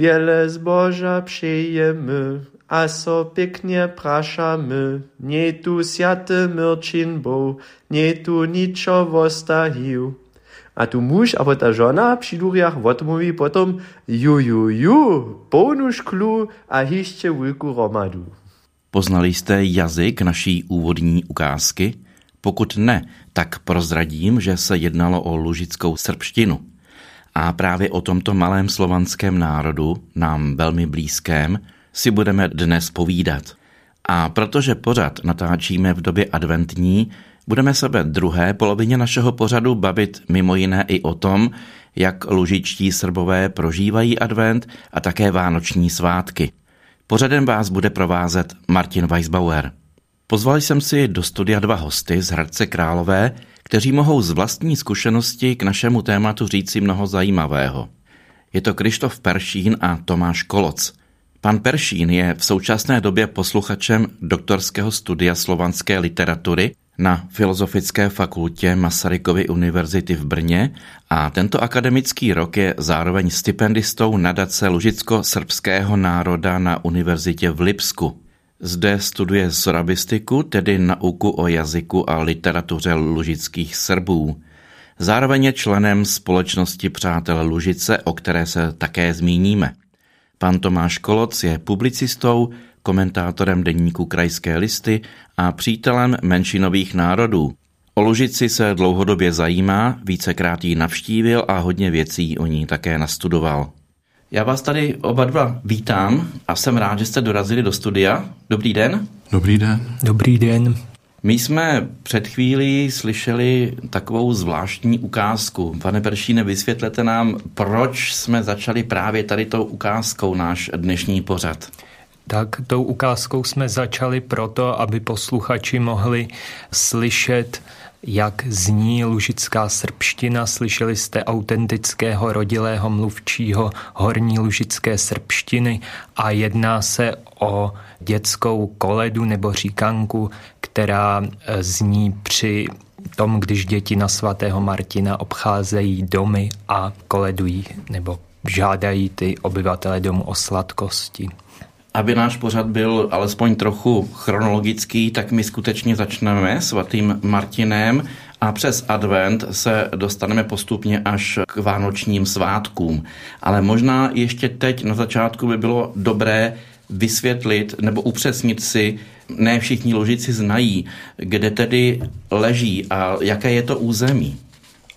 Wiele zboża przyjemy, a so pięknie praszamy. Nie tu siaty myrczin był, nie tu niczo wostahił. A tu muž a ta žona při duriach odmluví potom ju, ju, ju, polnu šklu a ještě velkou romadu. Poznali jste jazyk naší úvodní ukázky? Pokud ne, tak prozradím, že se jednalo o lužickou srbštinu. A právě o tomto malém slovanském národu, nám velmi blízkém, si budeme dnes povídat. A protože pořad natáčíme v době adventní, budeme se ve druhé polovině našeho pořadu bavit mimo jiné i o tom, jak lužičtí srbové prožívají advent a také vánoční svátky. Pořadem vás bude provázet Martin Weisbauer. Pozval jsem si do studia dva hosty z Hradce Králové, kteří mohou z vlastní zkušenosti k našemu tématu říci mnoho zajímavého. Je to Krištof Peršín a Tomáš Koloc. Pan Peršín je v současné době posluchačem doktorského studia slovanské literatury na Filozofické fakultě Masarykovy univerzity v Brně a tento akademický rok je zároveň stipendistou nadace Lužicko-srbského národa na univerzitě v Lipsku. Zde studuje sorabistiku, tedy nauku o jazyku a literatuře lužických Srbů. Zároveň je členem společnosti Přátel Lužice, o které se také zmíníme. Pan Tomáš Koloc je publicistou, komentátorem deníku Krajské listy a přítelem menšinových národů. O Lužici se dlouhodobě zajímá, vícekrát ji navštívil a hodně věcí o ní také nastudoval. Já vás tady oba dva vítám a jsem rád, že jste dorazili do studia. Dobrý den. Dobrý den. Dobrý den. My jsme před chvílí slyšeli takovou zvláštní ukázku. Pane Peršíne, vysvětlete nám, proč jsme začali právě tady tou ukázkou náš dnešní pořad. Tak tou ukázkou jsme začali proto, aby posluchači mohli slyšet jak zní lužická srbština. Slyšeli jste autentického rodilého mluvčího horní lužické srbštiny a jedná se o dětskou koledu nebo říkanku, která e, zní při tom, když děti na svatého Martina obcházejí domy a koledují nebo žádají ty obyvatele domu o sladkosti. Aby náš pořad byl alespoň trochu chronologický, tak my skutečně začneme svatým Martinem a přes advent se dostaneme postupně až k vánočním svátkům. Ale možná ještě teď na začátku by bylo dobré vysvětlit nebo upřesnit si, ne všichni ložici znají, kde tedy leží a jaké je to území.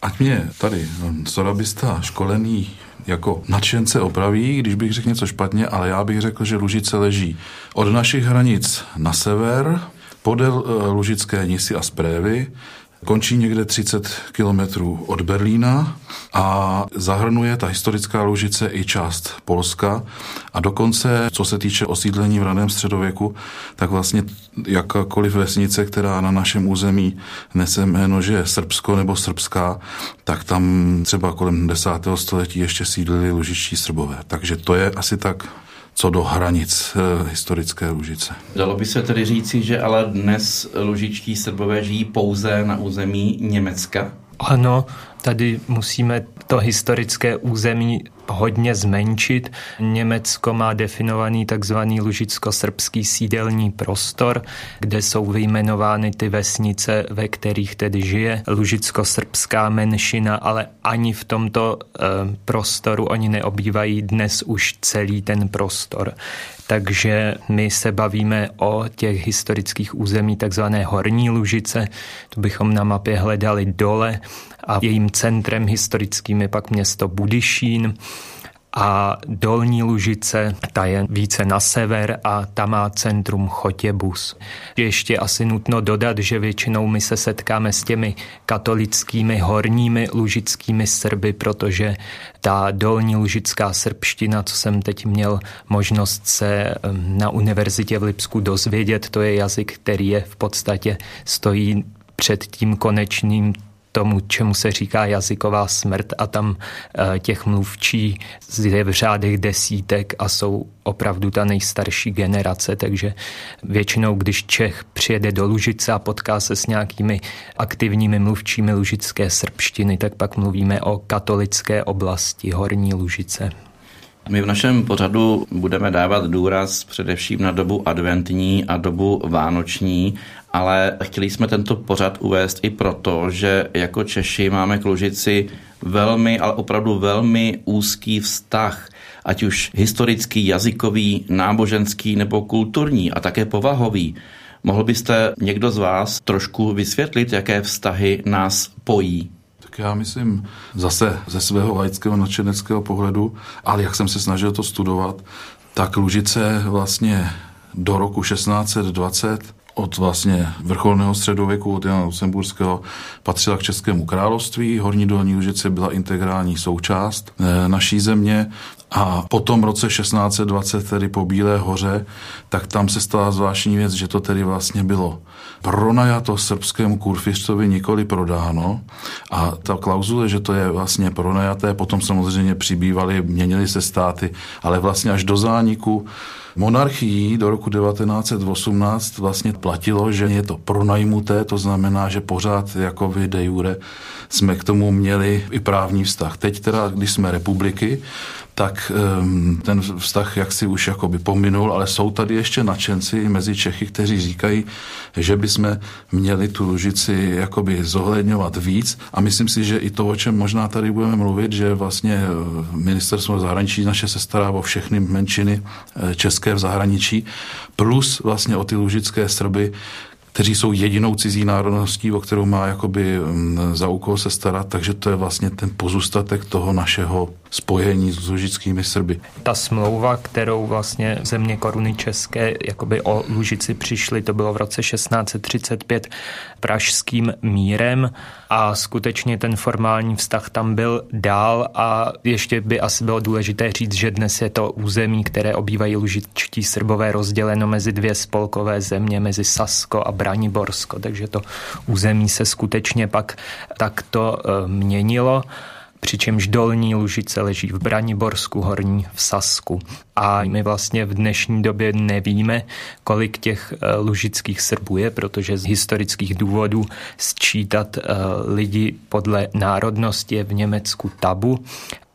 Ať mě tady sorabista školený jako nadšence opraví, když bych řekl něco špatně, ale já bych řekl, že Lužice leží od našich hranic na sever, podél eh, Lužické nisy a Sprévy, končí někde 30 kilometrů od Berlína a zahrnuje ta historická Lužice i část Polska a dokonce, co se týče osídlení v raném středověku, tak vlastně jakákoliv vesnice, která na našem území nese jméno, že je Srbsko nebo Srbská, tak tam třeba kolem 10. století ještě sídlili lužičtí Srbové. Takže to je asi tak co do hranic e, historické Lužice. Dalo by se tedy říci, že ale dnes lužičtí Srbové žijí pouze na území Německa? Ano, tady musíme to historické území hodně zmenšit. Německo má definovaný takzvaný lužicko-srbský sídelní prostor, kde jsou vyjmenovány ty vesnice, ve kterých tedy žije lužicko-srbská menšina, ale ani v tomto e, prostoru oni neobývají dnes už celý ten prostor. Takže my se bavíme o těch historických území takzvané Horní Lužice, to bychom na mapě hledali dole a jejím centrem historickým je pak město Budyšín a Dolní Lužice, ta je více na sever a ta má centrum Chotěbus. Ještě asi nutno dodat, že většinou my se setkáme s těmi katolickými horními lužickými Srby, protože ta dolní lužická srbština, co jsem teď měl možnost se na univerzitě v Lipsku dozvědět, to je jazyk, který je v podstatě stojí před tím konečným tomu, čemu se říká jazyková smrt a tam eh, těch mluvčí je v řádech desítek a jsou opravdu ta nejstarší generace, takže většinou, když Čech přijede do Lužice a potká se s nějakými aktivními mluvčími lužické srbštiny, tak pak mluvíme o katolické oblasti Horní Lužice. My v našem pořadu budeme dávat důraz především na dobu adventní a dobu vánoční, ale chtěli jsme tento pořad uvést i proto, že jako Češi máme k Lužici velmi, ale opravdu velmi úzký vztah, ať už historický, jazykový, náboženský nebo kulturní a také povahový. Mohl byste někdo z vás trošku vysvětlit, jaké vztahy nás pojí? Tak já myslím zase ze svého laického nadšeneckého pohledu, ale jak jsem se snažil to studovat, tak Lužice vlastně do roku 1620 od vlastně vrcholného středověku, od Jana Lucemburského, patřila k Českému království. Horní dolní Lužice byla integrální součást eh, naší země a po tom roce 1620, tedy po Bílé hoře, tak tam se stala zvláštní věc, že to tedy vlastně bylo pronajato srbskému kurfiřtovi nikoli prodáno a ta klauzule, že to je vlastně pronajaté, potom samozřejmě přibývaly, měnily se státy, ale vlastně až do zániku monarchií do roku 1918 vlastně platilo, že je to pronajmuté, to znamená, že pořád jako vy de jure jsme k tomu měli i právní vztah. Teď teda, když jsme republiky, tak um, ten vztah jaksi už jakoby pominul, ale jsou tady ještě nadšenci mezi Čechy, kteří říkají, že bychom měli tu Lužici jakoby zohledňovat víc. A myslím si, že i to, o čem možná tady budeme mluvit, že vlastně eh, ministerstvo zahraničí naše se stará o všechny menšiny eh, české v zahraničí, plus vlastně o ty lužické Srby, kteří jsou jedinou cizí národností, o kterou má jakoby mm, za úkol se starat, takže to je vlastně ten pozůstatek toho našeho spojení s lužickými Srby. Ta smlouva, kterou vlastně země koruny české jakoby o Lužici přišly, to bylo v roce 1635 pražským mírem a skutečně ten formální vztah tam byl dál a ještě by asi bylo důležité říct, že dnes je to území, které obývají lužičtí Srbové rozděleno mezi dvě spolkové země, mezi Sasko a Braniborsko, takže to území se skutečně pak takto eh, měnilo přičemž dolní Lužice leží v Braniborsku, horní v Sasku. A my vlastně v dnešní době nevíme, kolik těch eh, lužických Srbů je, protože z historických důvodů sčítat eh, lidi podle národnosti je v Německu tabu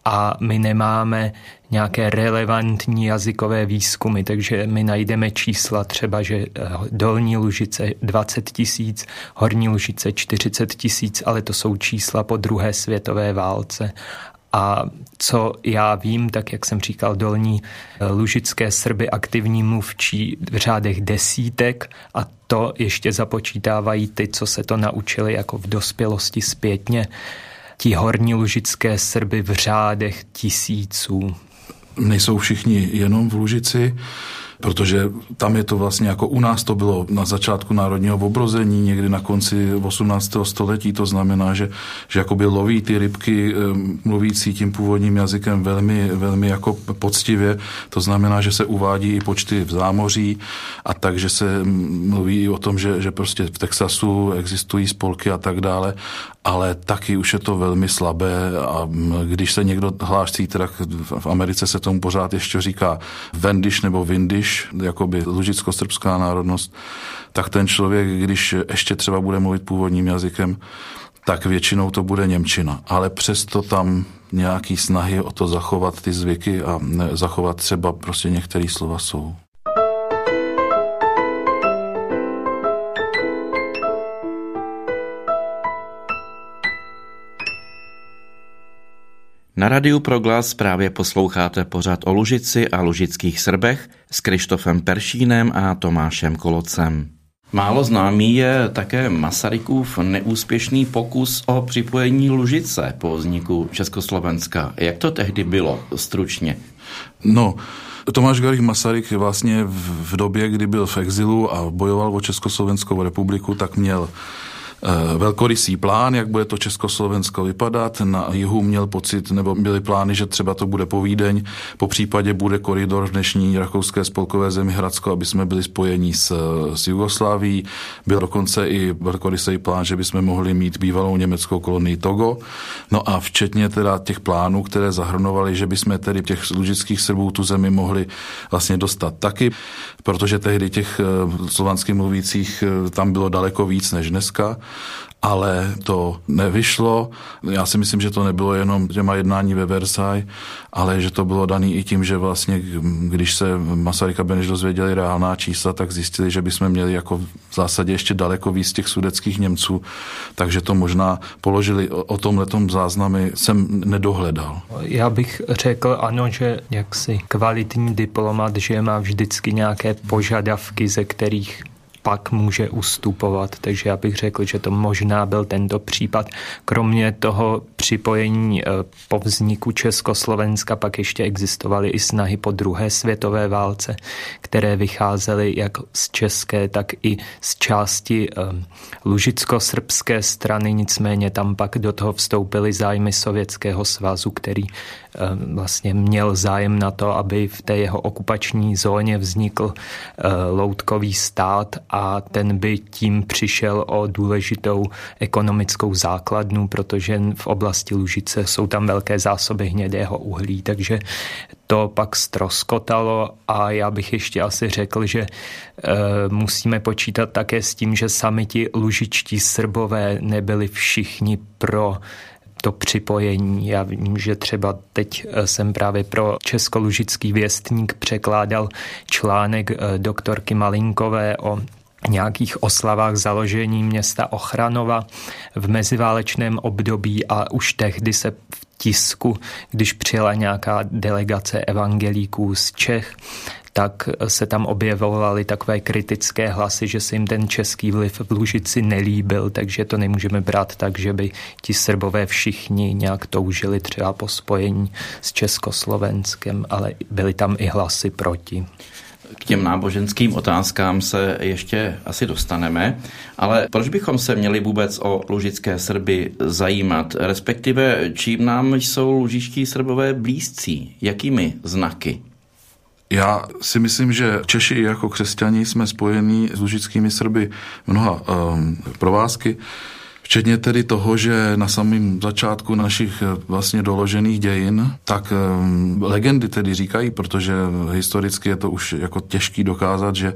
a my nemáme nějaké relevantní jazykové výzkumy, takže my najdeme čísla třeba, že eh, dolní Lužice 20 tisíc, horní Lužice 40 tisíc, ale to jsou čísla po druhé světové válce. A co já vím, tak jak jsem říkal, dolní eh, lužické Srby aktivní mluvčí v řádech desítek a to ještě započítávají ty, co se to naučili jako v dospělosti zpětně ti horní lužické Srby v řádech tisíců. Nejsou všichni jenom v Lužici protože tam je to vlastně jako u nás to bylo na začátku národního obrození, někdy na konci 18. století, to znamená, že, že jakoby loví ty rybky mluvící tím původním jazykem velmi, velmi jako poctivě, to znamená, že se uvádí i počty v zámoří a takže se mluví i o tom, že, že prostě v Texasu existují spolky a tak dále. Ale taky už je to velmi slabé a když se někdo hláší, teda v Americe se tomu pořád ještě říká vendiš nebo vindiš, jakoby lužicko-srbská národnost, tak ten člověk, když ještě třeba bude mluvit původním jazykem, tak většinou to bude Němčina. Ale přesto tam nějaký snahy o to zachovat ty zvyky a zachovat třeba prostě některé slova jsou. Na Radiu Proglas právě posloucháte pořad o Lužici a lužických Srbech s Krištofem Peršínem a Tomášem Kolocem. Málo známý je také Masarykův neúspěšný pokus o připojení Lužice po vzniku Československa. Jak to tehdy bylo, stručně? No, Tomáš Garich Masaryk vlastně v době, kdy byl v exilu a bojoval o Československou republiku, tak měl velkorysý plán, jak bude to Československo vypadat. Na jihu měl pocit, nebo byly plány, že třeba to bude povídeň, po případě bude koridor v dnešní rakouské spolkové zemi Hradsko, aby jsme byli spojení s, s Jugosláví. Byl dokonce i velkorysý plán, že bychom mohli mít bývalou německou kolonii Togo. No a včetně teda těch plánů, které zahrnovaly, že bychom tedy těch lužických Srbů tu zemi mohli vlastně dostat taky, protože tehdy těch eh, slovanských mluvících eh, tam bylo daleko víc než dneska ale to nevyšlo. Já si myslím, že to nebylo jenom těma jednání ve Versailles, ale že to bylo daný i tím, že vlastně, když se Masaryk a Beneš dozvěděli reálná čísla, tak zjistili, že bychom měli jako v zásadě ještě daleko víc těch sudeckých Němců, takže to možná položili o tom letom záznamy, jsem nedohledal. Já bych řekl ano, že jaksi kvalitní diplomat, že má vždycky nějaké požadavky, ze kterých pak může ustupovat. Takže já bych řekl, že to možná byl tento případ. Kromě toho připojení eh, po vzniku Československa pak ještě existovaly i snahy po druhé světové válce, které vycházely jak z české, tak i z části eh, lužicko-srbské strany, nicméně tam pak do toho vstoupily zájmy Sovětského svazu, který eh, vlastně měl zájem na to, aby v té jeho okupační zóně vznikl loutkový stát a ten by tím přišel o důležitou ekonomickou základnu, protože v oblasti Lužice jsou tam velké zásoby hnědého uhlí, takže to pak stroskotalo a já bych ještě asi řekl, že e, musíme počítat také s tím, že sami ti lužičtí srbové nebyli všichni pro to připojení. Já vím, že třeba teď eh, jsem právě pro Českolužický věstník překládal článek eh, doktorky Malinkové o nějakých oslavách založení města Ochranova v meziválečném období a už tehdy se v tisku, když přijela nějaká delegace evangelíků z Čech, tak se tam objevovaly takové kritické hlasy, že se jim ten český vliv v Lužici nelíbil, takže to nemůžeme brát tak, že by ti Srbové všichni nějak toužili třeba po spojení s Československem, ale byly tam i hlasy proti. K těm náboženským otázkám se ještě asi dostaneme, ale proč bychom se měli vůbec o lužické Srby zajímat, respektive čím nám jsou lužičtí Srbové blízcí, jakými znaky? Já si myslím, že Češi jako křesťani jsme spojení s lužickými Srby mnoha um, provázky. Včetně tedy toho, že na samém začátku našich eh, vlastně doložených dějin, tak um, legendy tedy říkají, protože historicky je to už jako těžký dokázat, že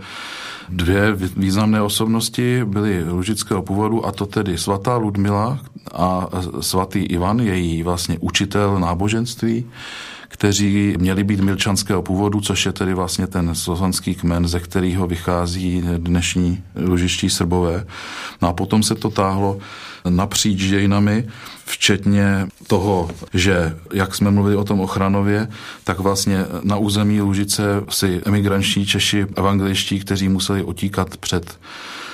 dvě významné osobnosti byly lužického původu, a to tedy svatá Ludmila a svatý Ivan, její vlastně učitel náboženství, kteří měli být milčanského původu, což je tedy vlastně ten slovanský kmen, ze kterého vychází dnešní lužiští srbové. No a potom se to táhlo napříč dějinami, včetně toho, že, jak jsme mluvili o tom ochranově, tak vlastně na území Lužice si emigranční Češi, evangeliští, kteří museli otíkat před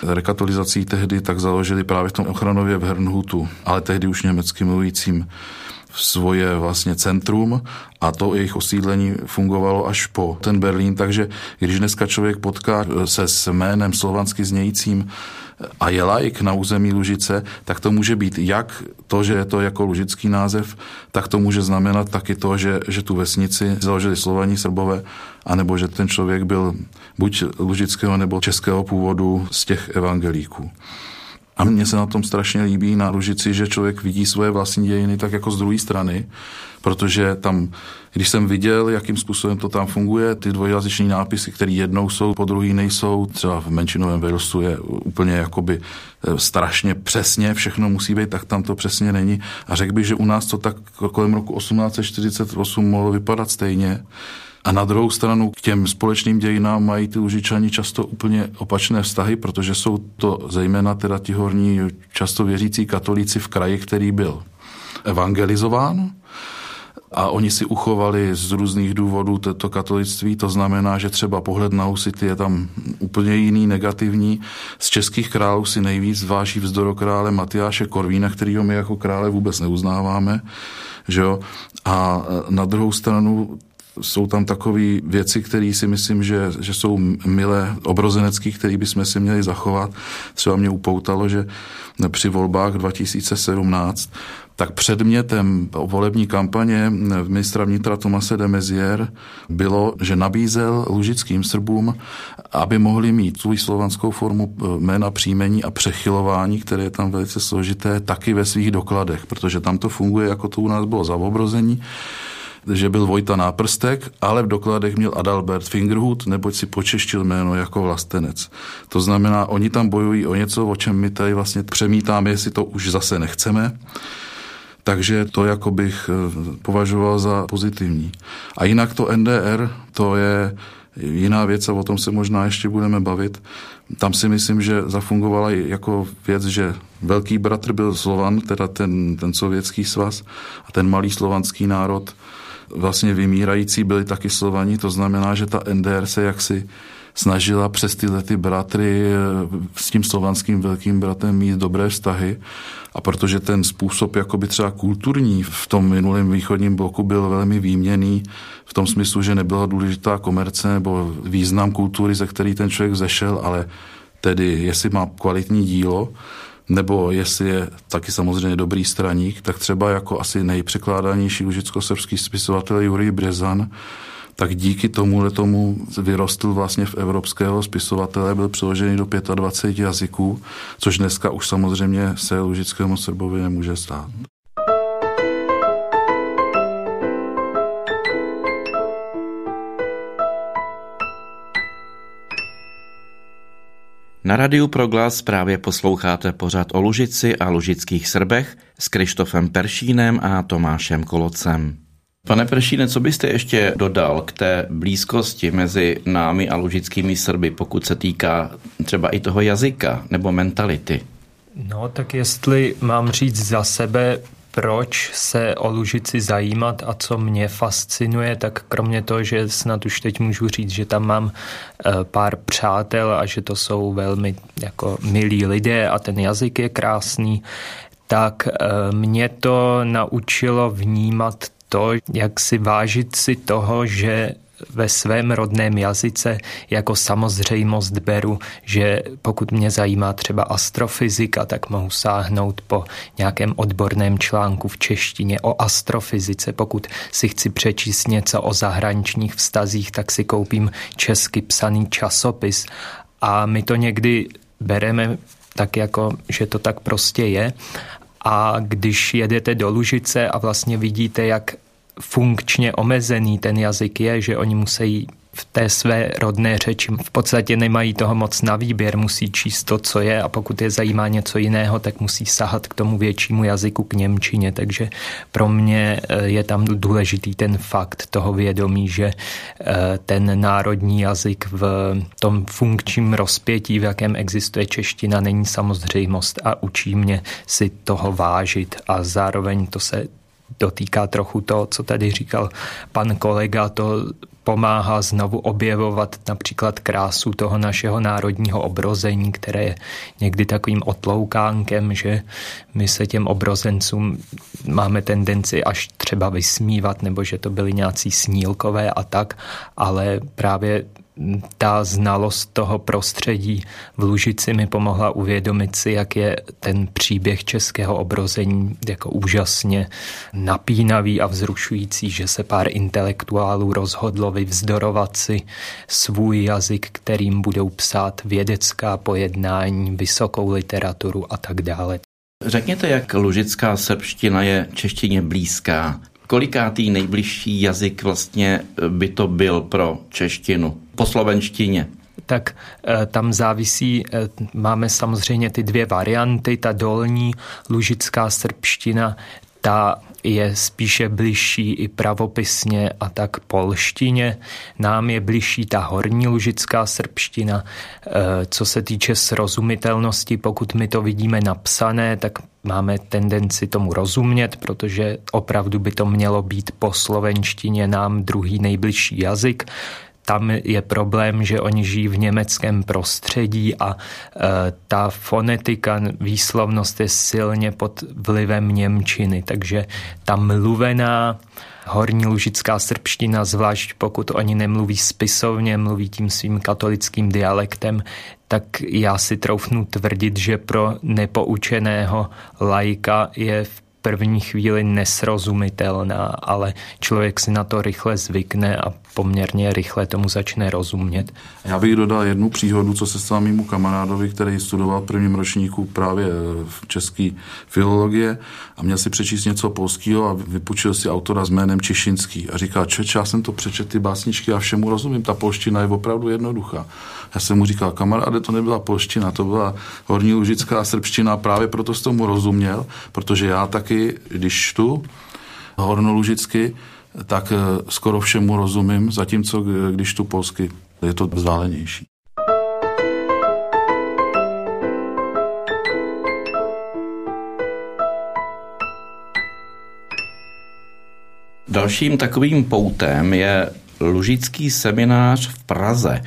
rekatolizací tehdy, tak založili právě v tom ochranově v Hernhutu, ale tehdy už německy mluvícím svoje vlastně centrum a to jejich osídlení fungovalo až po ten Berlín, takže když dneska člověk potká se s jménem slovansky znějícím a je laik na území Lužice, tak to může být jak to, že je to jako lužický název, tak to může znamenat taky to, že, že tu vesnici založili slovaní srbové, anebo že ten člověk byl buď lužického nebo českého původu z těch evangelíků. A mně se na tom strašně líbí na Ružici, že člověk vidí svoje vlastní dějiny tak jako z druhé strany, protože tam, když jsem viděl, jakým způsobem to tam funguje, ty dvojjazyční nápisy, které jednou jsou, po druhý nejsou, třeba v menšinovém Walesu je úplně jakoby eh, strašně přesně, všechno musí být, tak tam to přesně není. A řekl bych, že u nás to tak kolem roku 1848 mohlo vypadat stejně. A na druhou stranu k těm společným dějinám mají ty Lužičani často úplně opačné vztahy, protože jsou to zejména teda ti horní často věřící katolíci v kraji, který byl evangelizován, a oni si uchovali z různých důvodů toto katolictví, to znamená, že třeba pohled na Husity je tam úplně jiný, negativní. Z českých králů si nejvíc váží vzdorokrále Matyáše Korvína, kterýho my jako krále vůbec neuznáváme. Že jo? A na druhou stranu jsou tam takové věci, které si myslím, že, že jsou milé, obrozenecký, které bychom si měli zachovat. Třeba mě upoutalo, že při volbách 2017 tak předmětem volební kampaně ministra vnitra Tomase de Mezier bylo, že nabízel lužickým Srbům, aby mohli mít svou slovanskou formu jména příjmení a přechylování, které je tam velice složité, taky ve svých dokladech, protože tam to funguje, jako to u nás bylo za obrození že byl Vojta Náprstek, ale v dokladech měl Adalbert Fingerhut, neboť si počeštil jméno jako vlastenec. To znamená, oni tam bojují o něco, o čem my tady vlastně přemítáme, jestli to už zase nechceme. Takže to jako bych eh, považoval za pozitivní. A jinak to NDR, to je jiná věc a o tom se možná ještě budeme bavit. Tam si myslím, že zafungovala jako věc, že velký bratr byl Slovan, teda ten, ten sovětský svaz a ten malý slovanský národ vlastně vymírající byli taky Slovani, to znamená, že ta NDR se jaksi snažila přes tyhle ty bratry eh, s tím slovanským velkým bratem mít dobré vztahy. A protože ten způsob jakoby třeba kulturní v tom minulém východním bloku byl velmi výměný, v tom smyslu, že nebyla důležitá komerce nebo význam kultury, ze který ten člověk zešel, ale tedy jestli má kvalitní dílo, nebo jestli je taky samozřejmě dobrý straník, tak třeba jako asi nejpřekládanější lužicko-srbský spisovatel Jurij Brezan tak díky tomu tomu vyrostl vlastně v evropského spisovatele, byl přeložený do 25 jazyků, což dneska už samozřejmě se lužickému Srbovi nemůže stát. Na Radiu Proglas právě posloucháte pořad o Lužici a lužických Srbech s Krištofem Peršínem a Tomášem Kolocem. Pane Pršíne, co byste ještě dodal k té blízkosti mezi námi a lužickými Srby, pokud se týká třeba i toho jazyka nebo mentality? No, tak jestli mám říct za sebe, proč se o Lužici zajímat a co mě fascinuje, tak kromě toho, že snad už teď můžu říct, že tam mám eh, pár přátel a že to jsou velmi jako milí lidé a ten jazyk je krásný, tak eh, mě to naučilo vnímat to, jak si vážit si toho, že ve svém rodném jazyce jako samozřejmost beru, že pokud mě zajímá třeba astrofyzika, tak mohu sáhnout po nějakém odborném článku v češtině o astrofyzice. Pokud si chci přečíst něco o zahraničních vztazích, tak si koupím česky psaný časopis. A my to někdy bereme tak jako, že to tak prostě je. A když jedete do Lužice a vlastně vidíte, jak funkčně omezený ten jazyk je, že oni musí v té své rodné řeči v podstatě nemají toho moc na výběr, musí číst to, co je a pokud je zajímá něco jiného, tak musí sahat k tomu většímu jazyku, k Němčině. Takže pro mě eh, je tam důležitý ten fakt toho vědomí, že eh, ten národní jazyk v tom funkčním rozpětí, v jakém existuje čeština, není samozřejmost a učí mě si toho vážit a zároveň to se dotýká trochu to, co tady říkal pan kolega, to pomáhá znovu objevovat například krásu toho našeho národního obrození, které je někdy takovým otloukánkem, že my se těm obrozencům máme tendenci až třeba vysmívat, nebo že to byli nějací snílkové a tak, ale právě ta znalost toho prostředí v Lužici mi pomohla uvědomit si, jak je ten příběh českého obrození jako úžasně napínavý a vzrušující, že se pár intelektuálů rozhodlo vyvzdorovat si svůj jazyk, kterým budou psát vědecká pojednání, vysokou literaturu a tak dále. Řekněte, jak lužická srbština je češtině blízká kolikátý nejbližší jazyk vlastně by to byl pro češtinu po slovenštině? tak eh, tam závisí, eh, máme samozřejmě ty dvě varianty, ta dolní lužická srbština, ta je spíše bližší i pravopisně a tak polštině. Nám je bližší ta horní lužická srbština. Eh, co se týče srozumitelnosti, pokud my to vidíme napsané, tak máme tendenci tomu rozumět, protože opravdu by to mělo být po slovenštině nám druhý nejbližší jazyk tam je problém, že oni žijí v německém prostředí a e, ta fonetika, výslovnost je silně pod vlivem Němčiny, takže ta mluvená horní lužická srbština, zvlášť pokud oni nemluví spisovně, mluví tím svým katolickým dialektem, tak já si troufnu tvrdit, že pro nepoučeného lajka je v první chvíli nesrozumitelná, ale člověk si na to rychle zvykne a poměrně rychle tomu začne rozumět. Já bych dodal jednu příhodu, co se stalo mému kamarádovi, který studoval v prvním ročníku právě v české filologie a měl si přečíst něco polského a vypučil si autora s jménem Čišinský a říká, čeč, já jsem to přečetl ty básničky a všemu rozumím, ta polština je opravdu jednoduchá. Já jsem mu říkal, kamaráde, to nebyla polština, to byla horní lužická srbština, právě proto jsem tomu rozuměl, protože já taky, když čtu hornolužicky, tak eh, skoro všemu rozumím, zatímco když tu polsky, je to vzdálenější. Dalším takovým poutem je Lužický seminář v Praze.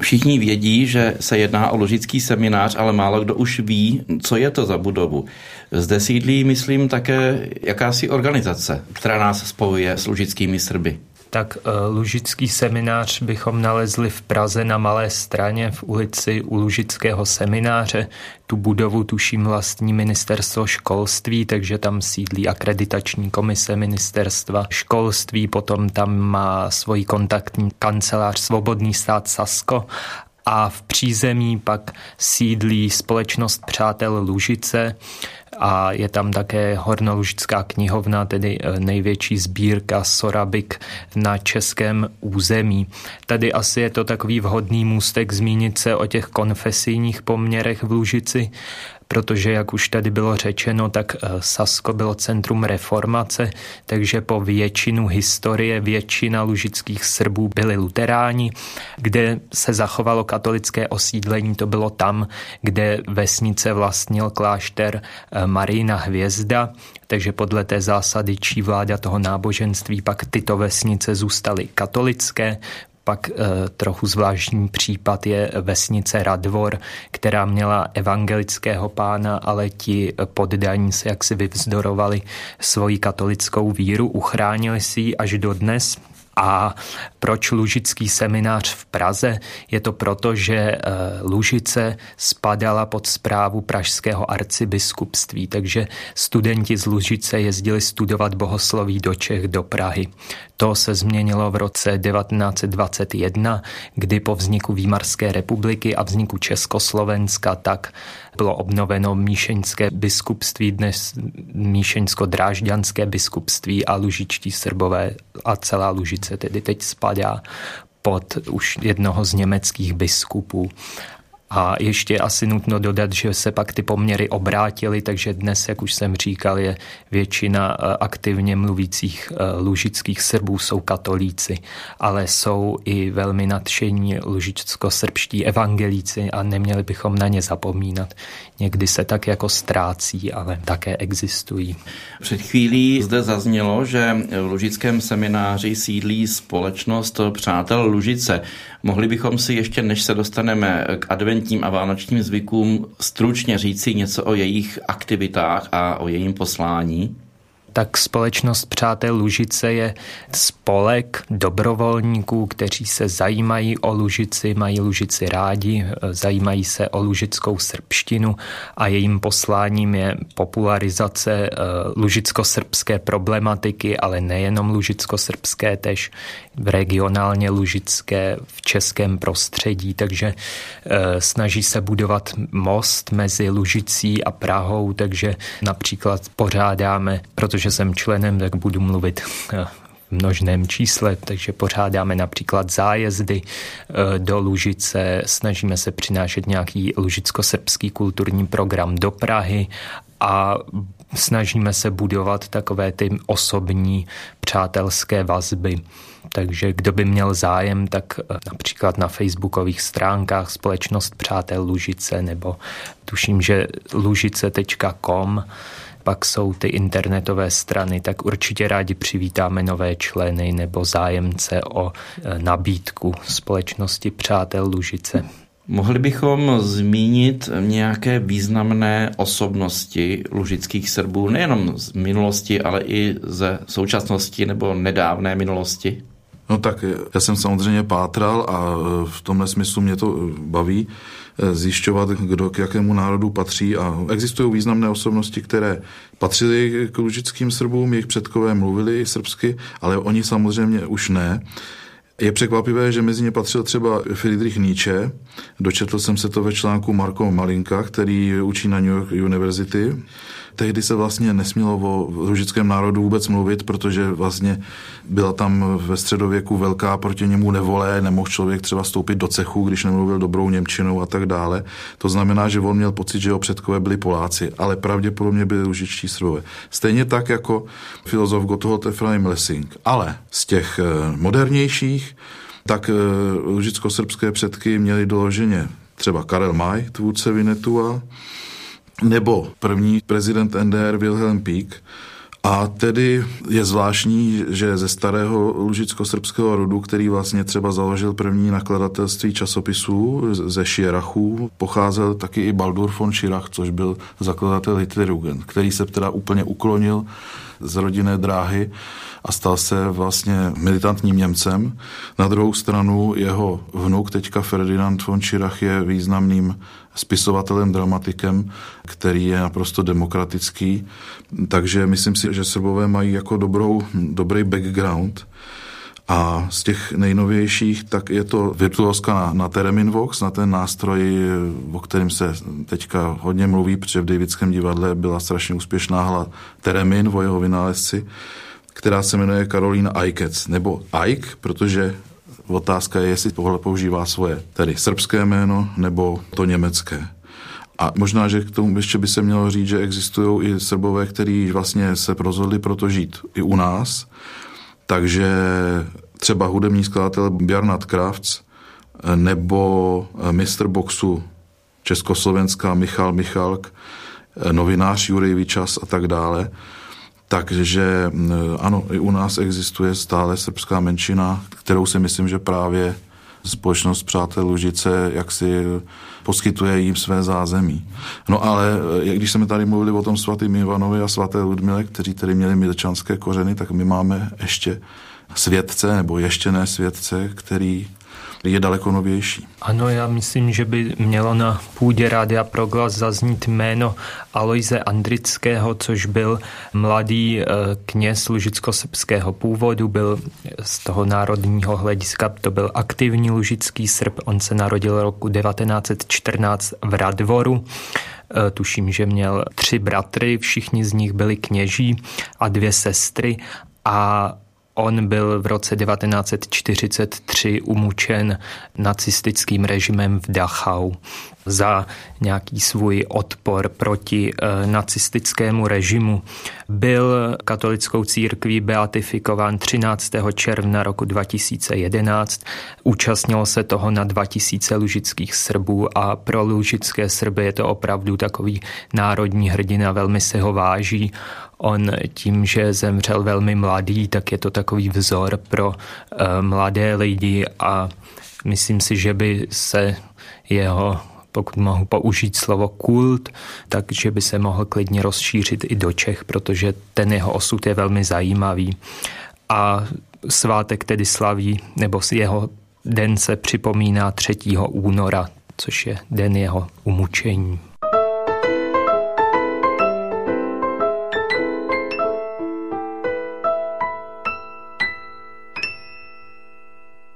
Všichni vědí, že se jedná o ložický seminář, ale málo kdo už ví, co je to za budovu. Zde sídlí, myslím, také jakási organizace, která nás spojuje s lužickými Srby tak eh, Lužický seminář bychom nalezli v Praze na Malé straně v ulici u Lužického semináře. Tu budovu tuším vlastní ministerstvo školství, takže tam sídlí akreditační komise ministerstva školství, potom tam má svoji kontaktní kancelář Svobodný stát Sasko. A v přízemí pak sídlí společnost Přátel Lužice, a je tam také Hornolužická knihovna, tedy eh, největší sbírka sorabik na českém území. Tady asi je to takový vhodný můstek zmínit se o těch konfesijních poměrech v Lužici protože, jak už tady bylo řečeno, tak eh, Sasko bylo centrum reformace, takže po většinu historie většina lužických Srbů byli luteráni, kde se zachovalo katolické osídlení, to bylo tam, kde vesnice vlastnil klášter eh, Marína Hvězda, takže podle té zásady čí vláda toho náboženství pak tyto vesnice zůstaly katolické, pak e, trochu zvláštní případ je vesnice Radvor, která měla evangelického pána, ale ti poddaní se jaksi vyvzdorovali svoji katolickou víru, uchránili si ji až do dnes a proč Lužický seminář v Praze? Je to proto, že eh, Lužice spadala pod zprávu pražského arcibiskupství, takže studenti z Lužice jezdili studovat bohosloví do Čech, do Prahy. To se změnilo v roce 1921, kdy po vzniku Výmarské republiky a vzniku Československa tak bylo obnoveno Míšeňské biskupství, dnes Míšeňsko-drážďanské biskupství a lužičtí srbové a celá Lužice tedy teď spadá pod už jednoho z německých biskupů. A ještě asi nutno dodat, že se pak ty poměry obrátily, takže dnes, jak už jsem říkal, je většina eh, aktivně mluvících eh, lužických Srbů jsou katolíci, ale jsou i velmi nadšení lužicko-srbští evangelíci a neměli bychom na ně zapomínat. Někdy se tak jako ztrácí, ale také existují. Před chvílí zde zaznělo, že v Lužickém semináři sídlí společnost Přátel Lužice. Mohli bychom si ještě, než se dostaneme k adventním a vánočním zvykům, stručně říci něco o jejich aktivitách a o jejím poslání? Tak společnost Přátel Lužice je spolek dobrovolníků, kteří se zajímají o Lužici, mají Lužici rádi, zajímají se o lužickou srbštinu a jejím posláním je popularizace eh, lužicko-srbské problematiky, ale nejenom lužicko-srbské, tež v regionálně lužické v českém prostředí, takže eh, snaží se budovat most mezi Lužicí a Prahou, takže například pořádáme, protože protože jsem členem, tak budu mluvit eh, v množném čísle, takže pořádáme například zájezdy eh, do Lužice, snažíme se přinášet nějaký lužicko-srbský kulturní program do Prahy a snažíme se budovat takové ty osobní přátelské vazby. Takže kdo by měl zájem, tak eh, například na facebookových stránkách Společnost Přátel Lužice nebo tuším, že lužice.com pak jsou ty internetové strany, tak určitě rádi přivítáme nové členy nebo zájemce o e, nabídku společnosti Přátel Lužice. Mohli bychom zmínit nějaké významné osobnosti lužických Srbů, nejenom z minulosti, ale i ze současnosti nebo nedávné minulosti? No tak já jsem samozřejmě pátral a e, v tomhle smyslu mě to e, baví e, zjišťovat, kdo k jakému národu patří a existují významné osobnosti, které patřily k lužickým Srbům, jejich předkové mluvili srbsky, ale oni samozřejmě už ne. Je překvapivé, že mezi ně patřil třeba Friedrich Nietzsche. Dočetl jsem se to ve článku Marko Malinka, který učí na New York University tehdy se vlastně nesmělo o ružickém národu vůbec mluvit, protože vlastně byla tam ve středověku velká proti němu nevole, nemohl člověk třeba stoupit do cechu, když nemluvil dobrou Němčinou a tak dále. To znamená, že on měl pocit, že jeho předkové byli Poláci, ale pravděpodobně byli ružičtí Srbové. Stejně tak jako filozof Gotthold Ephraim Lessing. Ale z těch eh, modernějších, tak lužicko-srbské eh, předky měli doloženě třeba Karel Maj, tvůrce Vinetua, nebo první prezident NDR Wilhelm Pík. A tedy je zvláštní, že ze starého lužicko-srbského rodu, který vlastně třeba založil první nakladatelství časopisů ze Schirachů, pocházel taky i Baldur von Schirach, což byl zakladatel Hitlerjugend, který se teda úplně uklonil z rodinné dráhy a stal se vlastně militantním Němcem. Na druhou stranu jeho vnuk, teďka Ferdinand von Schirach, je významným spisovatelem, dramatikem, který je naprosto demokratický. Takže myslím si, že Srbové mají jako dobrou, dobrý background. A z těch nejnovějších, tak je to virtuoska na, na Teremin Vox, na ten nástroj, o kterém se teďka hodně mluví, protože v Davidském divadle byla strašně úspěšná hla Teremin o jeho vynálezci, která se jmenuje Karolína Aikec, nebo Ike, protože Otázka je, jestli tohle používá svoje, tedy srbské jméno nebo to německé. A možná, že k tomu ještě by se mělo říct, že existují i Srbové, kteří vlastně se rozhodli proto žít i u nás. Takže třeba hudební skladatel Bjarnat Kravc nebo mistr boxu Československá Michal Michalk, novinář Jurij Vyčas a tak dále, takže ano, i u nás existuje stále srbská menšina, kterou si myslím, že právě společnost Přátel Lužice jak si poskytuje jim své zázemí. No ale když jsme tady mluvili o tom svatým Ivanovi a svaté Ludmile, kteří tedy měli milčanské kořeny, tak my máme ještě světce, nebo ještě ne světce, který je daleko novější. Ano, já myslím, že by mělo na půdě Rádia Proglas zaznít jméno Aloise Andrického, což byl mladý eh, kněz lužicko-srbského původu, byl z toho národního hlediska, to byl aktivní lužický Srb, on se narodil roku 1914 v Radvoru, eh, tuším, že měl tři bratry, všichni z nich byli kněží a dvě sestry. A On byl v roce 1943 umučen nacistickým režimem v Dachau za nějaký svůj odpor proti e, nacistickému režimu. Byl katolickou církví beatifikován 13. června roku 2011. Účastnilo se toho na 2000 lužických Srbů a pro lužické Srby je to opravdu takový národní hrdina, velmi se ho váží. On tím, že zemřel velmi mladý, tak je to takový vzor pro uh, mladé lidi a myslím si, že by se jeho pokud mohu použít slovo kult, takže by se mohl klidně rozšířit i do Čech, protože ten jeho osud je velmi zajímavý. A svátek tedy slaví, nebo jeho den se připomíná 3. února, což je den jeho umučení.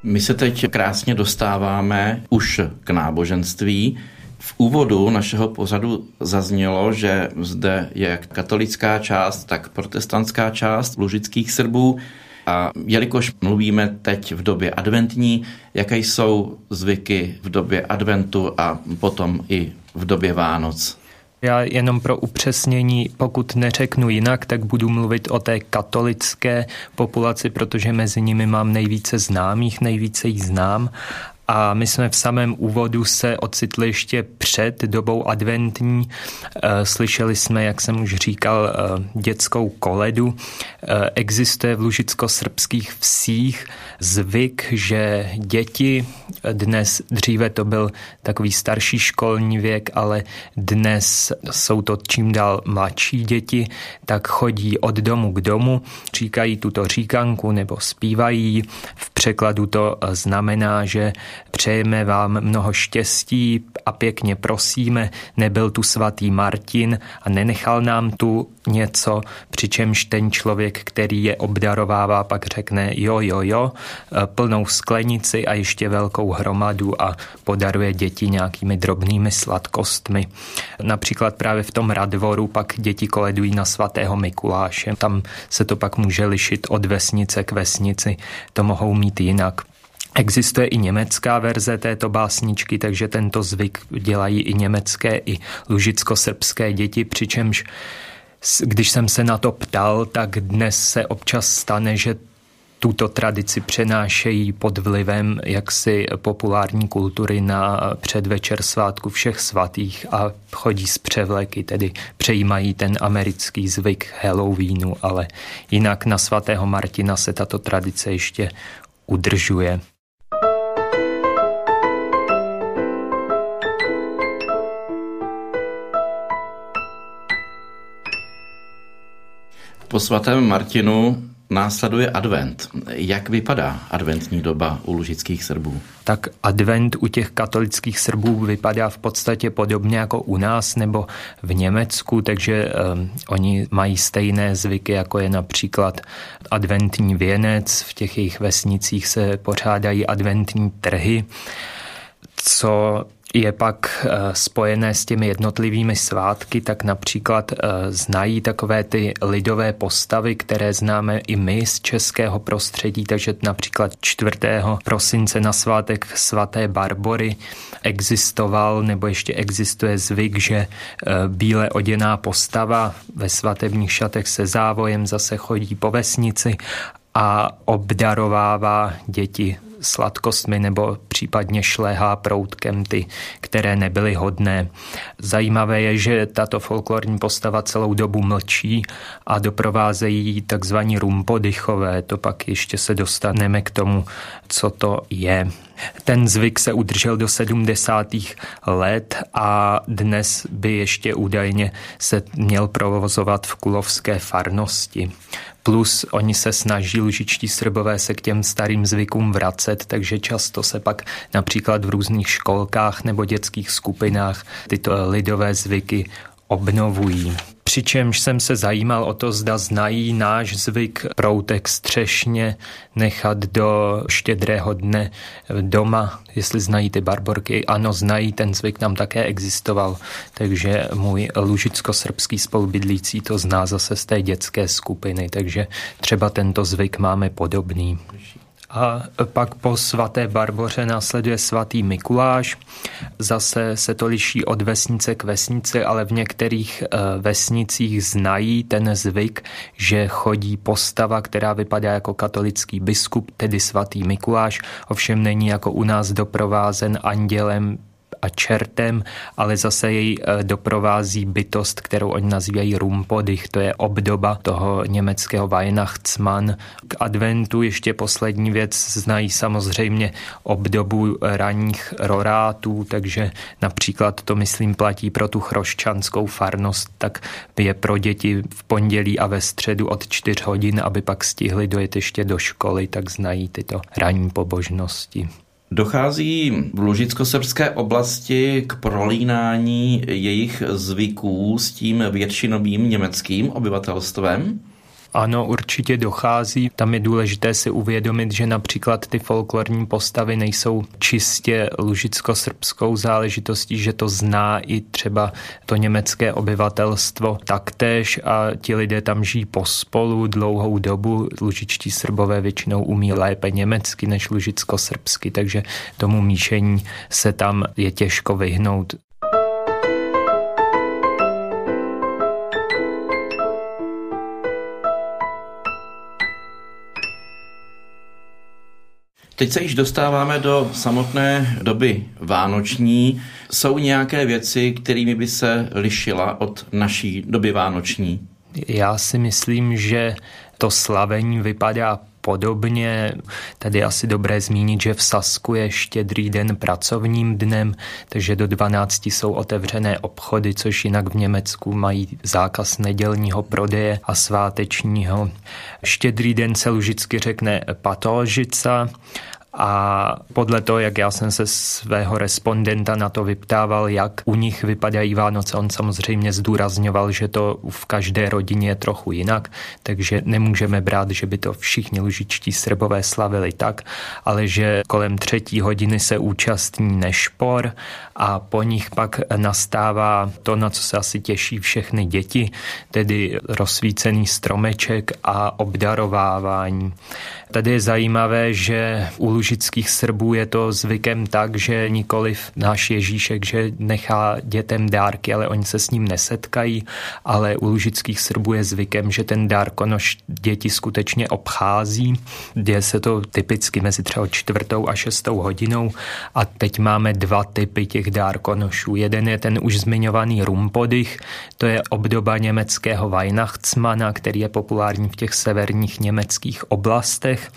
My se teď krásně dostáváme už k náboženství. V úvodu našeho pořadu zaznělo, že zde je jak katolická část, tak protestantská část lužických Srbů. A jelikož mluvíme teď v době adventní, jaké jsou zvyky v době adventu a potom i v době Vánoc? Já jenom pro upřesnění, pokud neřeknu jinak, tak budu mluvit o té katolické populaci, protože mezi nimi mám nejvíce známých, nejvíce jí znám a my jsme v samém úvodu se ocitli ještě před dobou adventní. Eh, slyšeli jsme, jak jsem už říkal, eh, dětskou koledu. Eh, existuje v lužicko-srbských vsích zvyk, že děti dnes, dříve to byl takový starší školní věk, ale dnes jsou to čím dál mladší děti, tak chodí od domu k domu, říkají tuto říkanku nebo zpívají. V překladu to znamená, že přejeme vám mnoho štěstí a pěkně prosíme, nebyl tu svatý Martin a nenechal nám tu něco, přičemž ten člověk, který je obdarovává, pak řekne jo, jo, jo, plnou sklenici a ještě velkou hromadu a podaruje děti nějakými drobnými sladkostmi. Například právě v tom Radvoru pak děti koledují na svatého Mikuláše. Tam se to pak může lišit od vesnice k vesnici. To mohou mít jinak. Existuje i německá verze této básničky, takže tento zvyk dělají i německé, i lužicko-srbské děti, přičemž když jsem se na to ptal, tak dnes se občas stane, že tuto tradici přenášejí pod vlivem jaksi populární kultury na předvečer svátku všech svatých a chodí z převleky, tedy přejímají ten americký zvyk Halloweenu, ale jinak na svatého Martina se tato tradice ještě udržuje. Po svatém Martinu následuje advent. Jak vypadá adventní doba u lužických Srbů? Tak advent u těch katolických Srbů vypadá v podstatě podobně jako u nás nebo v Německu, takže um, oni mají stejné zvyky, jako je například adventní věnec. V těch jejich vesnicích se pořádají adventní trhy. Co je pak eh, spojené s těmi jednotlivými svátky, tak například eh, znají takové ty lidové postavy, které známe i my z českého prostředí, takže například 4. prosince na svátek svaté Barbory existoval nebo ještě existuje zvyk, že eh, bíle oděná postava ve svatebních šatech se závojem zase chodí po vesnici a obdarovává děti sladkostmi nebo případně šlehá proutkem ty, které nebyly hodné. Zajímavé je, že tato folklorní postava celou dobu mlčí a doprovázejí takzvaní rumpodychové. To pak ještě se dostaneme k tomu, co to je. Ten zvyk se udržel do 70. let a dnes by ještě údajně se měl provozovat v kulovské farnosti. Plus oni se snaží lužičtí srbové se k těm starým zvykům vracet, takže často se pak například v různých školkách nebo dětských skupinách tyto lidové zvyky obnovují. Přičemž jsem se zajímal o to, zda znají náš zvyk proutek střešně nechat do štědrého dne doma, jestli znají ty barborky. Ano, znají, ten zvyk nám také existoval, takže můj lužicko-srbský spolubydlící to zná zase z té dětské skupiny, takže třeba tento zvyk máme podobný. A pak po svaté Barboře následuje svatý Mikuláš. Zase se to liší od vesnice k vesnici, ale v některých eh, vesnicích znají ten zvyk, že chodí postava, která vypadá jako katolický biskup, tedy svatý Mikuláš, ovšem není jako u nás doprovázen andělem a čertem, ale zase jej e, doprovází bytost, kterou oni nazývají Rumpodych, to je obdoba toho německého Weihnachtsmann. K adventu ještě poslední věc znají samozřejmě obdobu ranních rorátů, takže například to myslím platí pro tu chroščanskou farnost, tak je pro děti v pondělí a ve středu od 4 hodin, aby pak stihli dojet ještě do školy, tak znají tyto ranní pobožnosti. Dochází v lužicko-srbské oblasti k prolínání jejich zvyků s tím většinovým německým obyvatelstvem? Ano, určitě dochází. Tam je důležité si uvědomit, že například ty folklorní postavy nejsou čistě lužicko-srbskou záležitostí, že to zná i třeba to německé obyvatelstvo taktéž a ti lidé tam žijí pospolu dlouhou dobu. Lužičtí srbové většinou umí lépe německy než lužicko-srbsky, takže tomu míšení se tam je těžko vyhnout. Teď se již dostáváme do samotné doby vánoční. Jsou nějaké věci, kterými by se lišila od naší doby vánoční? Já si myslím, že to slavení vypadá podobně. Tady je asi dobré zmínit, že v Sasku je štědrý den pracovním dnem, takže do 12 jsou otevřené obchody, což jinak v Německu mají zákaz nedělního prodeje a svátečního. Štědrý den se lužicky řekne patolžica a podle toho, jak já jsem se svého respondenta na to vyptával, jak u nich vypadají Vánoce, on samozřejmě zdůrazňoval, že to v každé rodině je trochu jinak, takže nemůžeme brát, že by to všichni lužičtí Srbové slavili tak, ale že kolem třetí hodiny se účastní nešpor a po nich pak nastává to, na co se asi těší všechny děti, tedy rozsvícený stromeček a obdarovávání. Tady je zajímavé, že u lužických Srbů je to zvykem tak, že nikoliv náš Ježíšek, že nechá dětem dárky, ale oni se s ním nesetkají, ale u lužických Srbů je zvykem, že ten dárkonoš děti skutečně obchází. Děje se to typicky mezi třeba čtvrtou a šestou hodinou a teď máme dva typy těch dárkonošů. Jeden je ten už zmiňovaný rumpodych, to je obdoba německého Weihnachtsmana, který je populární v těch severních německých oblastech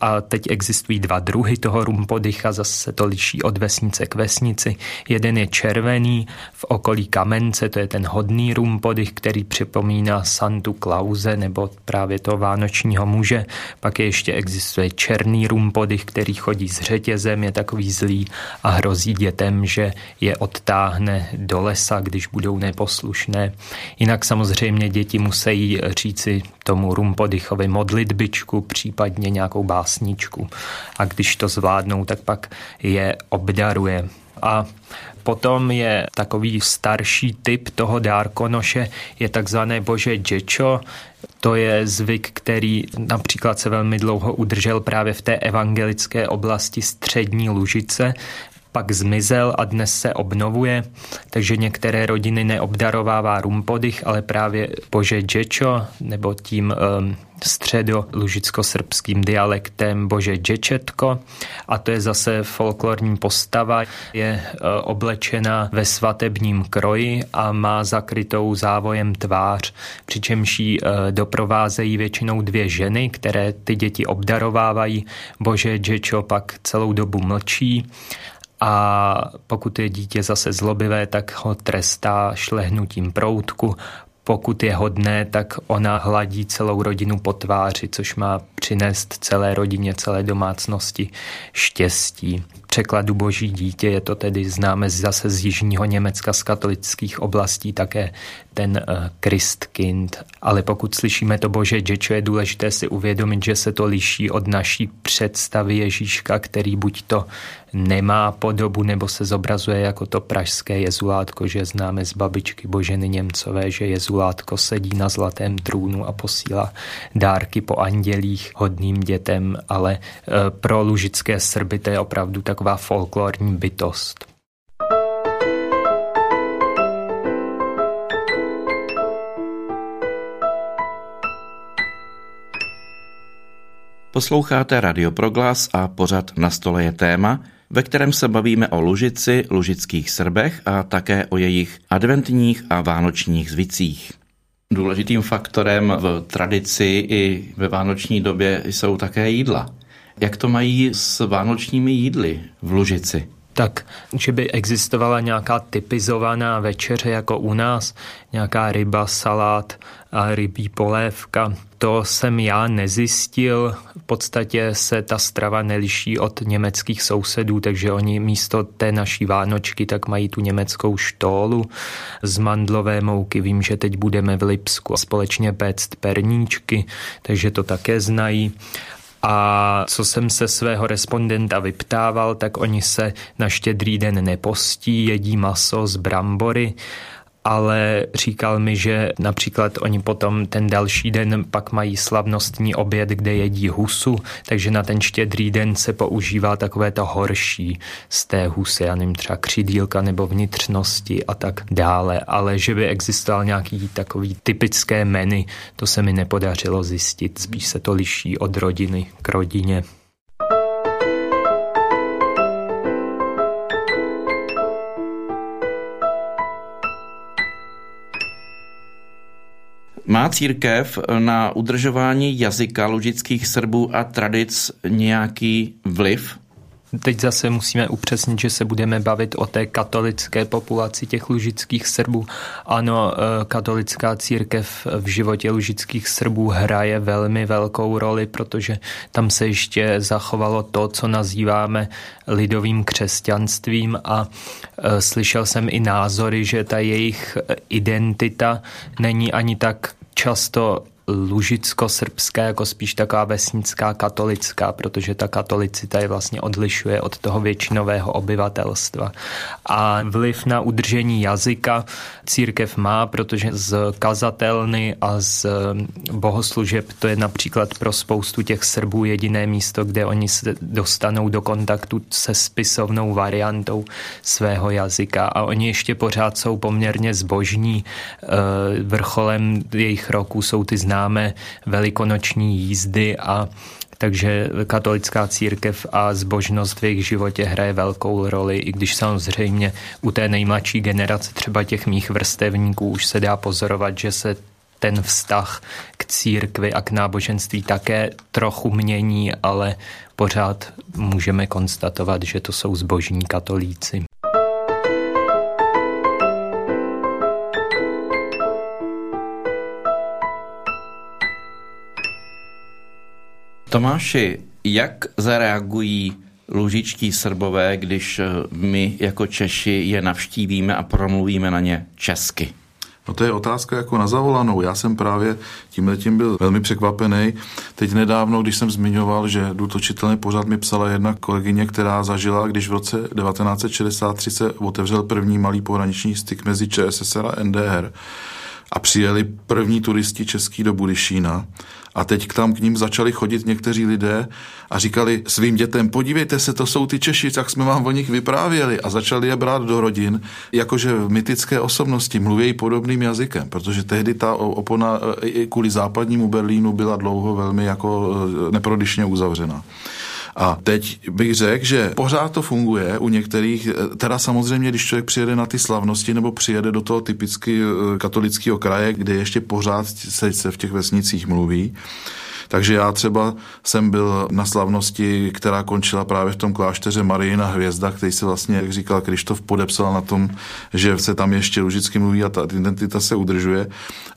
a teď existují dva druhy toho rumpodycha, zase to liší od vesnice k vesnici. Jeden je červený v okolí kamence, to je ten hodný rumpodych, který připomíná Santu Klauze nebo právě toho vánočního muže. Pak je ještě existuje černý rumpodych, který chodí s řetězem, je takový zlý a hrozí dětem, že je odtáhne do lesa, když budou neposlušné. Jinak samozřejmě děti musí říci tomu rumpodychovi modlitbičku, případně nějakou básničku. A když to zvládnou, tak pak je obdaruje. A Potom je takový starší typ toho dárkonoše, je takzvané bože džečo. To je zvyk, který například se velmi dlouho udržel právě v té evangelické oblasti střední Lužice, pak zmizel a dnes se obnovuje, takže některé rodiny neobdarovává rumpodych, ale právě bože džečo, nebo tím um, středolužicko-srbským dialektem bože džečetko a to je zase folklorní postava, je uh, oblečena ve svatebním kroji a má zakrytou závojem tvář, přičemž ji uh, doprovázejí většinou dvě ženy, které ty děti obdarovávají. Bože džečo pak celou dobu mlčí a pokud je dítě zase zlobivé, tak ho trestá šlehnutím proutku, pokud je hodné, tak ona hladí celou rodinu po tváři, což má přinést celé rodině, celé domácnosti štěstí. Překladu Boží dítě je to tedy známe zase z jižního Německa, z katolických oblastí také ten uh, Christkind. Ale pokud slyšíme to Bože děčo, je důležité si uvědomit, že se to liší od naší představy Ježíška, který buď to nemá podobu, nebo se zobrazuje jako to pražské jezulátko, že známe z babičky Boženy Němcové, že jezulátko sedí na zlatém trůnu a posílá dárky po andělích hodným dětem, ale uh, pro lužické Srby to je opravdu taková folklorní bytost. Posloucháte Radio Proglas a pořad na stole je téma, ve kterém se bavíme o Lužici, lužických Srbech a také o jejich adventních a vánočních zvicích. Důležitým faktorem v tradici i ve vánoční době jsou také jídla. Jak to mají s vánočními jídly v Lužici? Tak, že by existovala nějaká typizovaná večeře jako u nás, nějaká ryba, salát a rybí polévka. To jsem já nezjistil. V podstatě se ta strava neliší od německých sousedů, takže oni místo té naší vánočky tak mají tu německou štólu z mandlové mouky. Vím, že teď budeme v Lipsku společně péct perníčky, takže to také znají. A co jsem se svého respondenta vyptával, tak oni se na štědrý den nepostí, jedí maso z brambory ale říkal mi, že například oni potom ten další den pak mají slavnostní oběd, kde jedí husu, takže na ten štědrý den se používá takové to horší z té husy, já nevím, třeba křidílka nebo vnitřnosti a tak dále, ale že by existoval nějaký takový typické menu, to se mi nepodařilo zjistit, spíš se to liší od rodiny k rodině. Má církev na udržování jazyka lužických Srbů a tradic nějaký vliv? teď zase musíme upřesnit, že se budeme bavit o té katolické populaci těch lužických Srbů. Ano, eh, katolická církev v životě lužických Srbů hraje velmi velkou roli, protože tam se ještě zachovalo to, co nazýváme lidovým křesťanstvím a eh, slyšel jsem i názory, že ta jejich identita není ani tak často lužicko-srbská jako spíš taková vesnická katolická, protože ta katolicita je vlastně odlišuje od toho většinového obyvatelstva. A vliv na udržení jazyka církev má, protože z kazatelny a z bohoslužeb to je například pro spoustu těch Srbů jediné místo, kde oni se dostanou do kontaktu se spisovnou variantou svého jazyka a oni ještě pořád jsou poměrně zbožní. E, vrcholem jejich roku jsou ty známé známe velikonoční jízdy a takže katolická církev a zbožnost v jejich životě hraje velkou roli, i když samozřejmě u té nejmladší generace třeba těch mých vrstevníků už se dá pozorovat, že se ten vztah k církvi a k náboženství také trochu mění, ale pořád můžeme konstatovat, že to jsou zbožní katolíci. Tomáši, jak zareagují lužičtí Srbové, když eh, my jako Češi je navštívíme a promluvíme na ně česky? No to je otázka jako na zavolanou. Já jsem právě tímhle tím byl velmi překvapený. Teď nedávno, když jsem zmiňoval, že důtočitelný pořád mi psala jedna kolegyně, která zažila, když v roce 1963 se otevřel první malý pohraniční styk mezi ČSSR a NDR a přijeli první turisti český do Budyšína a teď k tam k ním začali chodit někteří lidé a říkali svým dětem, podívejte se, to jsou ty Češi, tak jsme vám o nich vyprávěli a začali je brát do rodin, jakože mytické osobnosti mluví podobným jazykem, protože tehdy ta opona i kvůli západnímu Berlínu byla dlouho velmi jako e, neprodyšně uzavřena. A teď bych řekl, že pořád to funguje u některých, eh, teda samozřejmě, když člověk přijede na ty slavnosti nebo přijede do toho typicky eh, katolického kraje, kde ještě pořád se, se v těch vesnicích mluví, takže já třeba jsem byl na slavnosti, která končila právě v tom klášteře Marijina hvězda, který se vlastně, jak říkal Krištof, podepsal na tom, že se tam ještě lužicky mluví a ta identita se udržuje.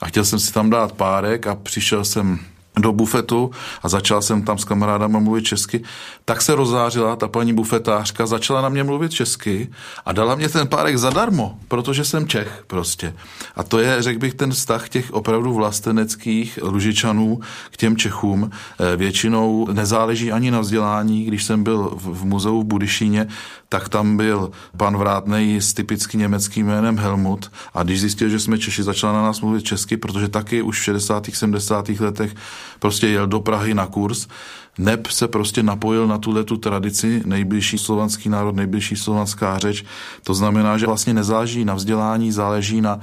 A chtěl jsem si tam dát párek a přišel jsem do bufetu a začal jsem tam s kamarádama mluvit česky, tak se rozářila ta paní bufetářka, začala na mě mluvit česky a dala mě ten párek zadarmo, protože jsem Čech prostě. A to je, řekl bych, ten vztah těch opravdu vlasteneckých lužičanů k těm Čechům. Eh, většinou nezáleží ani na vzdělání. Když jsem byl v muzeu v Budyšíně, tak tam byl pan Vrátnej s typicky německým jménem Helmut a když zjistil, že jsme Češi, začal na nás mluvit česky, protože taky už v 60. 70. letech prostě jel do Prahy na kurz. Neb se prostě napojil na tuhle tu tradici, nejbližší slovanský národ, nejbližší slovanská řeč. To znamená, že vlastně nezáleží na vzdělání, záleží na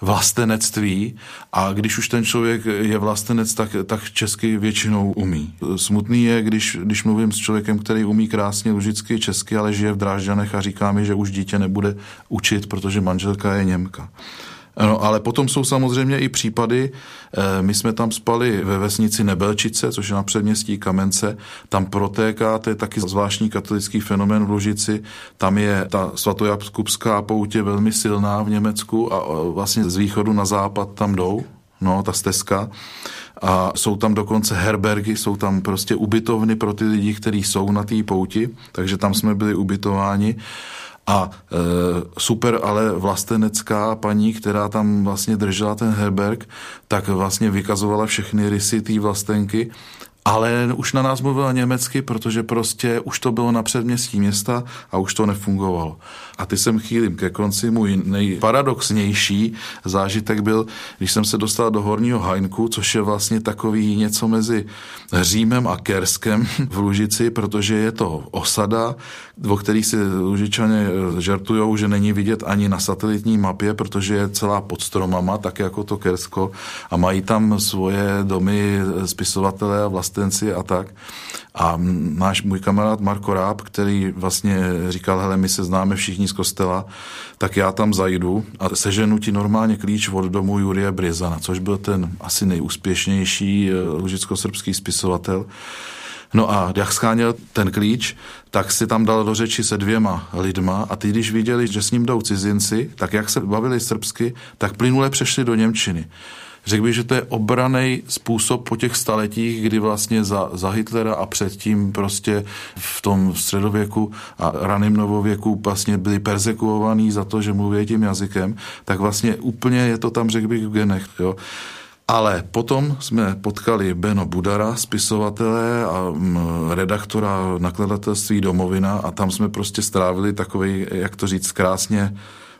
vlastenectví a když už ten člověk je vlastenec, tak, tak česky většinou umí. Smutný je, když, když mluvím s člověkem, který umí krásně lužicky česky, ale žije v Drážďanech a říká mi, že už dítě nebude učit, protože manželka je Němka. No, ale potom jsou samozřejmě i případy, eh, my jsme tam spali ve vesnici Nebelčice, což je na předměstí Kamence, tam protéká, to je taky zvláštní katolický fenomén v Lužici, tam je ta svatojakubská poutě velmi silná v Německu a vlastně z východu na západ tam jdou, no, ta stezka. A jsou tam dokonce herbergy, jsou tam prostě ubytovny pro ty lidi, kteří jsou na té pouti, takže tam jsme byli ubytováni. A e, super, ale vlastenecká paní, která tam vlastně držela ten herberg, tak vlastně vykazovala všechny rysy té vlastenky ale už na nás mluvila německy, protože prostě už to bylo na předměstí města a už to nefungovalo. A ty jsem chýlím ke konci. Můj nejparadoxnější zážitek byl, když jsem se dostal do Horního Hajnku, což je vlastně takový něco mezi Římem a Kerskem v Lužici, protože je to osada, o který si Lužičané žertujou, že není vidět ani na satelitní mapě, protože je celá pod stromama, tak jako to Kersko a mají tam svoje domy spisovatelé a vlastenci a tak. A náš můj kamarád Marko Ráb, který vlastně říkal, hele, my se známe všichni z kostela, tak já tam zajdu a seženu ti normálně klíč od domu Jurie Brizana, což byl ten asi nejúspěšnější eh, lužicko-srbský spisovatel. No a jak scháněl ten klíč, tak si tam dal do řeči se dvěma lidma a ty, když viděli, že s ním jdou cizinci, tak jak se bavili srbsky, tak plynule přešli do Němčiny. Řekl bych, že to je obraný způsob po těch staletích, kdy vlastně za, za Hitlera a předtím prostě v tom středověku a raném novověku vlastně byli persekuovaní za to, že mluví tím jazykem, tak vlastně úplně je to tam, řekl bych, v genech. Jo. Ale potom jsme potkali Beno Budara, spisovatele a mm, redaktora nakladatelství Domovina a tam jsme prostě strávili takový, jak to říct, krásně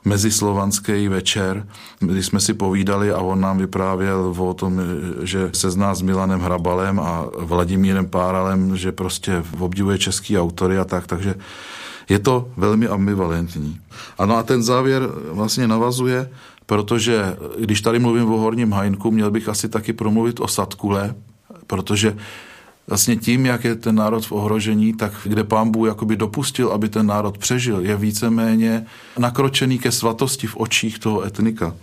mezislovanský večer, kdy jsme si povídali a on nám vyprávěl o tom, že se zná s Milanem Hrabalem a Vladimírem Páralem, že prostě obdivuje český autory a tak, takže je to velmi ambivalentní. Ano a ten závěr vlastně navazuje, protože když tady mluvím o Horním Hajnku, měl bych asi taky promluvit o Satkule, protože vlastně tím, jak je ten národ v ohrožení, tak kde pán Bůh jakoby dopustil, aby ten národ přežil, je víceméně nakročený ke svatosti v očích toho etnika.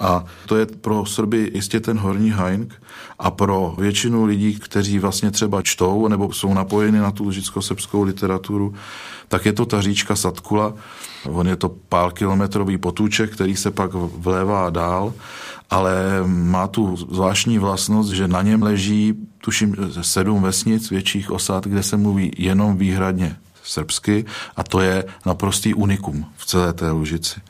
A to je pro Srby jistě ten horní hajnk a pro většinu lidí, kteří vlastně třeba čtou nebo jsou napojeni na tu lužicko-srbskou literaturu, tak je to ta říčka Satkula. On je to pár kilometrový potůček, který se pak vlévá dál ale má tu zvláštní vlastnost, že na něm leží, tuším, sedm vesnic větších osad, kde se mluví jenom výhradně srbsky a to je naprostý unikum v celé té Lužici.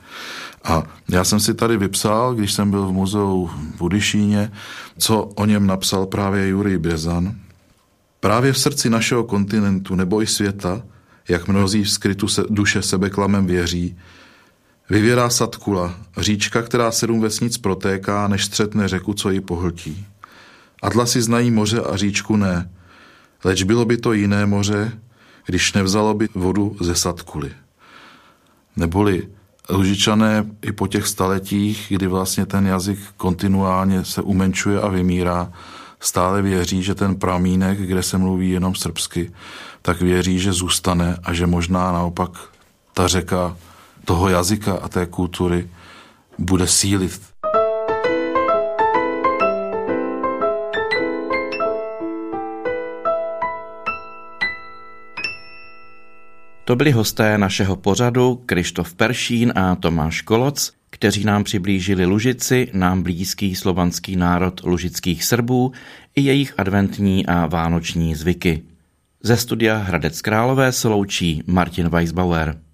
A já jsem si tady vypsal, když jsem byl v muzeu v Budyšíně, co o něm napsal právě Jurij Bězan. Právě v srdci našeho kontinentu nebo i světa, jak mnozí v skrytu se, duše sebeklamem věří, Vyvěrá Satkula, říčka, která sedm vesnic protéká, než střetne řeku, co ji pohltí. Atlasy znají moře a říčku ne, leč bylo by to jiné moře, když nevzalo by vodu ze Satkuly. Neboli Lužičané i po těch staletích, kdy vlastně ten jazyk kontinuálně se umenčuje a vymírá, stále věří, že ten pramínek, kde se mluví jenom srbsky, tak věří, že zůstane a že možná naopak ta řeka toho jazyka a té kultury bude sílit. To byli hosté našeho pořadu Krištof Peršín a Tomáš Koloc, kteří nám přiblížili Lužici, nám blízký slovanský národ lužických Srbů i jejich adventní a vánoční zvyky. Ze studia Hradec Králové se loučí Martin Weisbauer.